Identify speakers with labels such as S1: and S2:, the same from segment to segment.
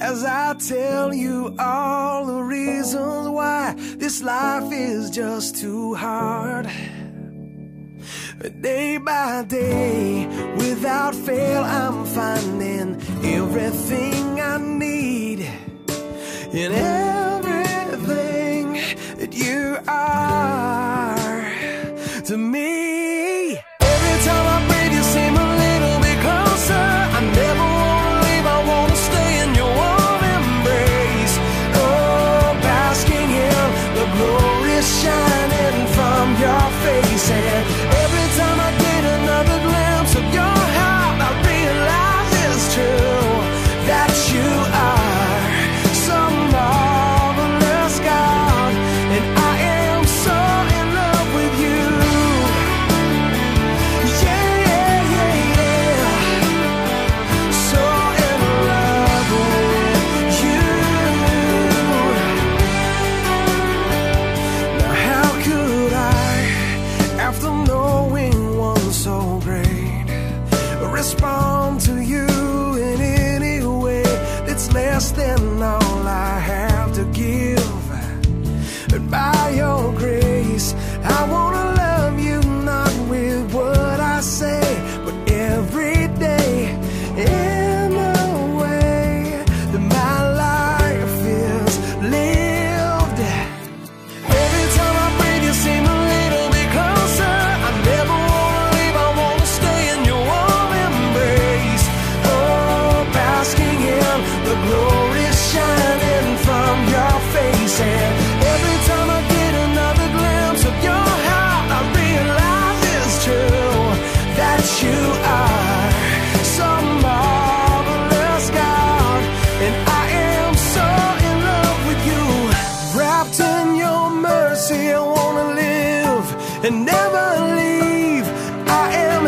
S1: as I tell you all the reasons why this life is just too hard. Day by day, without fail, I'm finding everything I need in respond to you in any way that's less than all I have to give.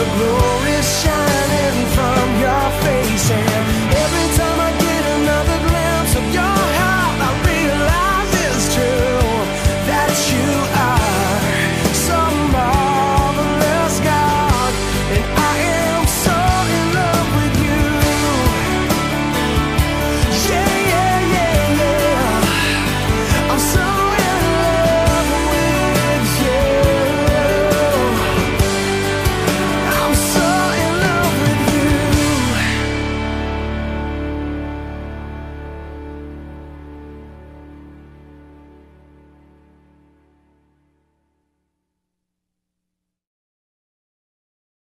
S1: the glory.